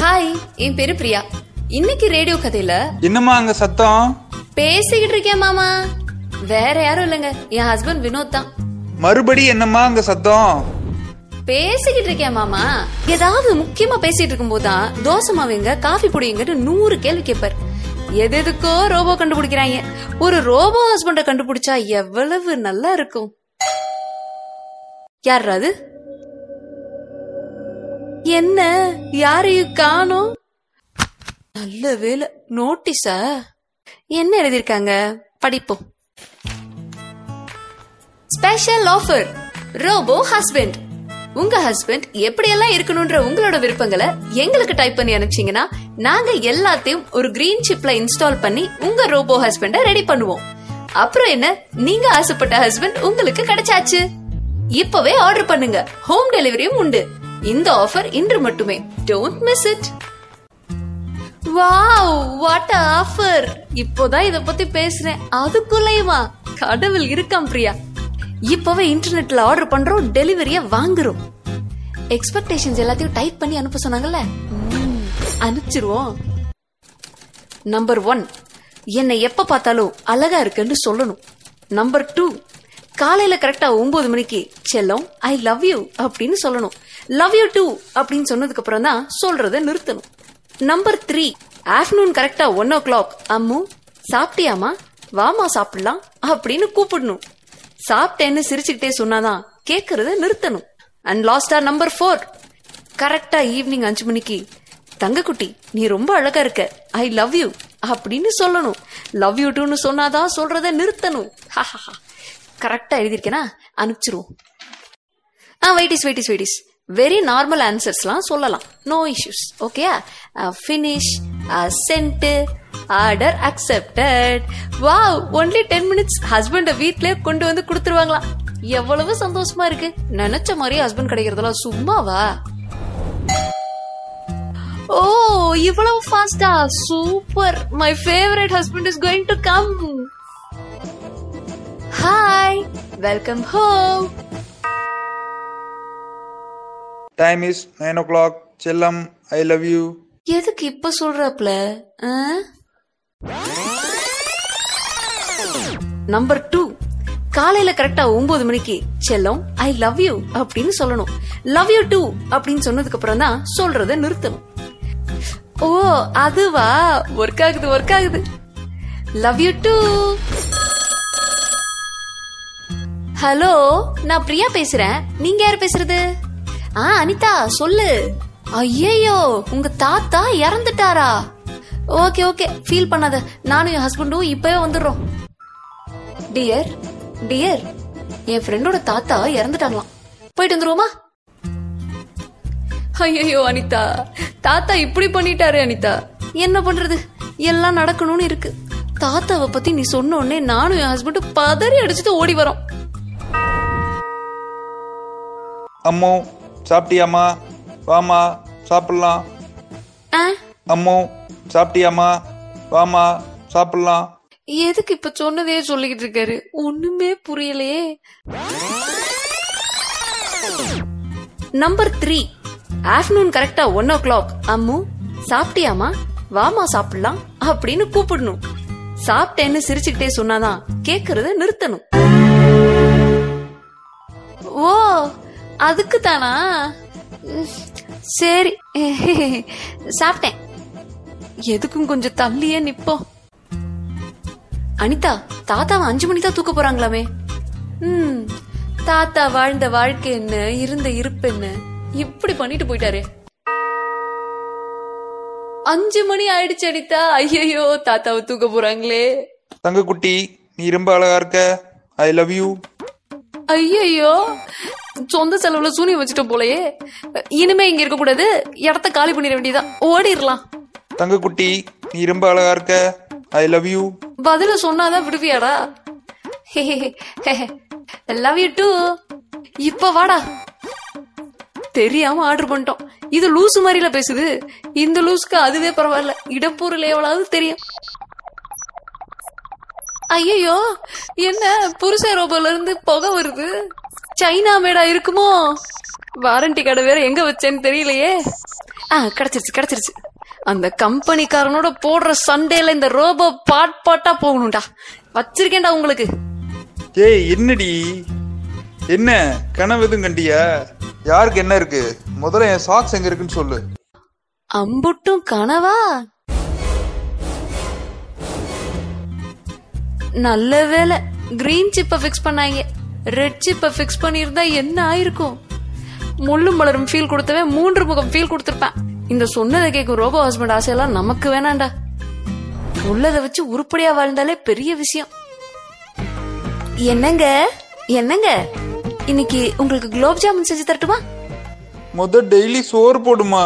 Hi என் பேரு பிரியா. இன்னைக்கு radio கதையில என்னம்மா அங்க சத்தம்? பேசிக்கிட்டு இருக்கேன் மாமா. வேற யாரும் இல்லைங்க. என் ஹஸ்பண்ட் வினோத் தான். மறுபடி என்னம்மா அங்க சத்தம்? பேசிக்கிட்டு இருக்கேன் மாமா. ஏதாவது முக்கியமா பேசிட்டு இருக்கும் போதுதான் தோசை மாவுங்க காஃபி பொடிங்கன்னு நூறு கேள்வி கேட்பார். எது எதுக்கோ ரோபோ கண்டுபிடிக்கிறாங்க. ஒரு ரோபோ ஹஸ்பண்ட கண்டுபிடிச்சா எவ்வளவு நல்லா இருக்கும். யார் அது? என்ன? யாரையும் காணோம்? நல்ல வேலை நோட்டீஸா? என்ன எழுதிருக்காங்க படிப்போம். ஸ்பெஷல் ஆஃபர் ரோபோ ஹஸ்பண்ட் உங்க ஹஸ்பண்ட் எப்படியெல்லாம் இருக்கணும்ன்ற உங்களோட விருப்பங்களை எங்களுக்கு டைப் பண்ணி அனுப்பிச்சீங்கன்னா நாங்க எல்லாத்தையும் ஒரு கிரீன் சிப்ல இன்ஸ்டால் பண்ணி உங்க ரோபோ ஹஸ்பண்ட ரெடி பண்ணுவோம். அப்புறம் என்ன? நீங்க ஆசைப்பட்ட ஹஸ்பண்ட் உங்களுக்கு கிடைச்சாச்சு. இப்பவே ஆர்டர் பண்ணுங்க. ஹோம் டெலிவரியும் உண்டு. இந்த ஆஃபர் இன்று மட்டுமே. Don't miss it wow what offer இப்போதான் இத பத்தி பேசுறேன். அதுக்குள்ளேயுமா கடவுள் இருக்காம் பிரியா. இப்பவே இன்டர்நெட்ல ஆர்டர் பண்றோம் டெலிவரிய வாங்குறோம். எக்ஸ்பெக்டேஷன்ஸ் எல்லாத்தையும் டைப் பண்ணி அனுப்ப சொன்னாங்கல்ல? அனுப்பிச்சிருவோம். நம்பர் ஒன் என்னை எப்ப பார்த்தாலும் அழகா இருக்குன்னு சொல்லணும். நம்பர் டூ காலையில கரெக்டா ஒன்பது மணிக்கு செல்லம் ஐ லவ் யூ அப்படின்னு சொல்லணும். லவ் யூ டூ அப்படின்னு சொன்னதுக்கு அப்புறம் தான் சொல்றதை நிறுத்தணும். நம்பர் த்ரீ ஆஃப்டர்நூன் கரெக்டா ஒன் ஓ கிளாக் அம்மு சாப்பிட்டியாமா வாமா சாப்பிடலாம் அப்படின்னு கூப்பிடணும். சாப்பிட்டேன்னு சிரிச்சுக்கிட்டே சொன்னாதான் கேட்கறத நிறுத்தணும். அண்ட் லாஸ்டா நம்பர் ஃபோர் கரெக்டா ஈவினிங் அஞ்சு மணிக்கு தங்கக்குட்டி நீ ரொம்ப அழகா இருக்க. ஐ லவ் யூ அப்படின்னு சொல்லணும். லவ் யூ டூன்னு சொன்னாதான் சொல்றத நிறுத்தணும். கரெக்டா எழுதிருக்கேனா அனுப்பிச்சிருவோம். ஆ வெயிட்டிஸ் வெயிட்டிஸ் வெயிட்டிஸ் வெரி நார்மல் ஆன்சர்ஸ்லாம் சொல்லலாம். No issues okay finish sent order accepted வா ஒன்லி டென் மினிட்ஸ் ஹஸ்பண்டை வீட்டிலே கொண்டு வந்து கொடுத்துருவாங்களாம் எவ்வளவு சந்தோஷமா இருக்கு. நினைச்ச மாதிரி ஹஸ்பண்ட் கிடைக்கிறதெல்லாம் சும்மாவா? ஓ இவ்வளவு ஃபாஸ்டா super my favourite husband is going to come hi welcome home time is nine o'clock செல்லம் ஐ லவ் யூ எதுக்கு இப்ப சொல்றாப்ல? நம்பர் டூ காலையில கரெக்டா ஒன்பது மணிக்கு செல்லம் ஐ லவ் யூ அப்படின்னு சொல்லணும். லவ் யூ டூ அப்படின்னு சொன்னதுக்கு அப்புறம் தான் சொல்றத நிறுத்தணும். ஓ அதுவா? ஒர்க் ஆகுது ஒர்க் ஆகுது. லவ் யூ டூ ஹலோ நான் பிரியா பேசுறேன். நீங்க யார் பேசுறது? ஆ அனிதா சொல்லு. ஐயோ உங்க தாத்தா இறந்துட்டாரா? ஓகே ஓகே ஃபீல் பண்ணாத. நானும் என் ஹஸ்பண்டும் இப்பவே வந்துடுறோம். டியர் டியர் என் ஃப்ரெண்டோட தாத்தா இறந்துட்டாங்களாம். போயிட்டு வந்துருவோமா? ஐயோ அனிதா. தாத்தா இப்படி பண்ணிட்டாரு அனிதா. என்ன பண்றது? எல்லாம் நடக்கணும்னு இருக்கு. தாத்தாவை பத்தி நீ சொன்ன உடனே நானும் என் ஹஸ்பண்டும் பதறி அடிச்சுட்டு ஓடி வரோம். அம்மா சாப்பிட்டியாமா வாமா சாப்பிடலாம். ஆ? அம்மோ சாப்பிட்டியாமா வாமா சாப்பிடலாம். எதுக்கு இப்ப சொன்னதே சொல்லிக்கிட்டு இருக்காரு? ஒண்ணுமே புரியலையே. நம்பர் த்ரீ ஆஃப்டர்நூன் கரெக்டா ஒன் ஓ கிளாக் அம்மு சாப்பிட்டியாமா வாமா சாப்பிடலாம் அப்படின்னு கூப்பிடணும். சாப்பிட்டேன்னு சிரிச்சுக்கிட்டே சொன்னாதான் கேக்குறத நிறுத்தணும். ஓ அதுக்கு தானா சரி. சாப்பிட்டேன். எதுக்கும் கொஞ்சம் தள்ளியே நிப்போம் அனிதா தாத்தாவை அஞ்சு மணி தான் தூக்க போறாங்களாமே. ம் தாத்தா வாழ்ந்த வாழ்க்கை என்ன இருந்த இருப்பு என்ன இப்படி பண்ணிட்டு போயிட்டாரே. அஞ்சு மணி ஆயிடுச்சு அனிதா. ஐயோ தாத்தாவை தூக்க போறாங்களே. தங்கக்குட்டி நீ ரொம்ப அழகா இருக்க. ஐ லவ் யூ ஐயோ சொந்த செலவுல சூனியம் வச்சுட்டோம் போலயே. இனிமே இங்க இருக்க கூடாது இடத்த காலி பண்ணிட வேண்டியதான் ஓடிரலாம் தங்கக்குட்டி நீ ரொம்ப அழகா இருக்க. ஐ லவ் யூ பதில சொன்னாதான் விடுவியாடா. லவ் யூ டூ இப்ப வாடா. தெரியாம ஆர்டர் பண்ணிட்டோம். இது லூசு மாதிரில பேசுது. இந்த லூசுக்கு அதுவே பரவாயில்ல. இடப்பொருள் எவ்வளவு தெரியும். ஐயோ என்ன புருஷ ரோபோல இருந்து புகை வருது. சைனா மேடா இருக்குமோ? வாரண்டி கடை வேற எங்க வச்சேன்னு தெரியலையே. ஆ கிடைச்சிருச்சு கிடைச்சிருச்சு. அந்த கம்பெனிக்காரனோட போடுற சண்டேல இந்த ரோபோ பாட் பாட்டா போகணும்டா. வச்சிருக்கேன்டா உங்களுக்கு. ஏய் என்னடி? என்ன கனவு எதுவும் கண்டியா? யாருக்கு என்ன இருக்கு? முதல்ல என் சாக்ஸ் எங்க இருக்குன்னு சொல்லு. அம்புட்டும் கனவா? நல்ல வேலை கிரீன் சிப்ப ஃபிக்ஸ் பண்ணாங்க. ரெட் சிப்ப ஃபிக்ஸ் பண்ணியிருந்தா என்ன ஆயிருக்கும்? முள்ளும் மலரும் ஃபீல் கொடுத்தவன் மூன்று முகம் ஃபீல் கொடுத்துருப்பேன். இந்த சொன்னதை கேட்கும் ரோபோ ஹஸ்பண்ட் ஆசையெல்லாம் நமக்கு வேணாண்டா. உள்ளதை வச்சு உருப்படியா வாழ்ந்தாலே பெரிய விஷயம். என்னங்க? என்னங்க? இன்னைக்கு உங்களுக்கு குலோப் ஜாமுன் செஞ்சு தரட்டுமா? முத டெய்லி சோறு போடுமா?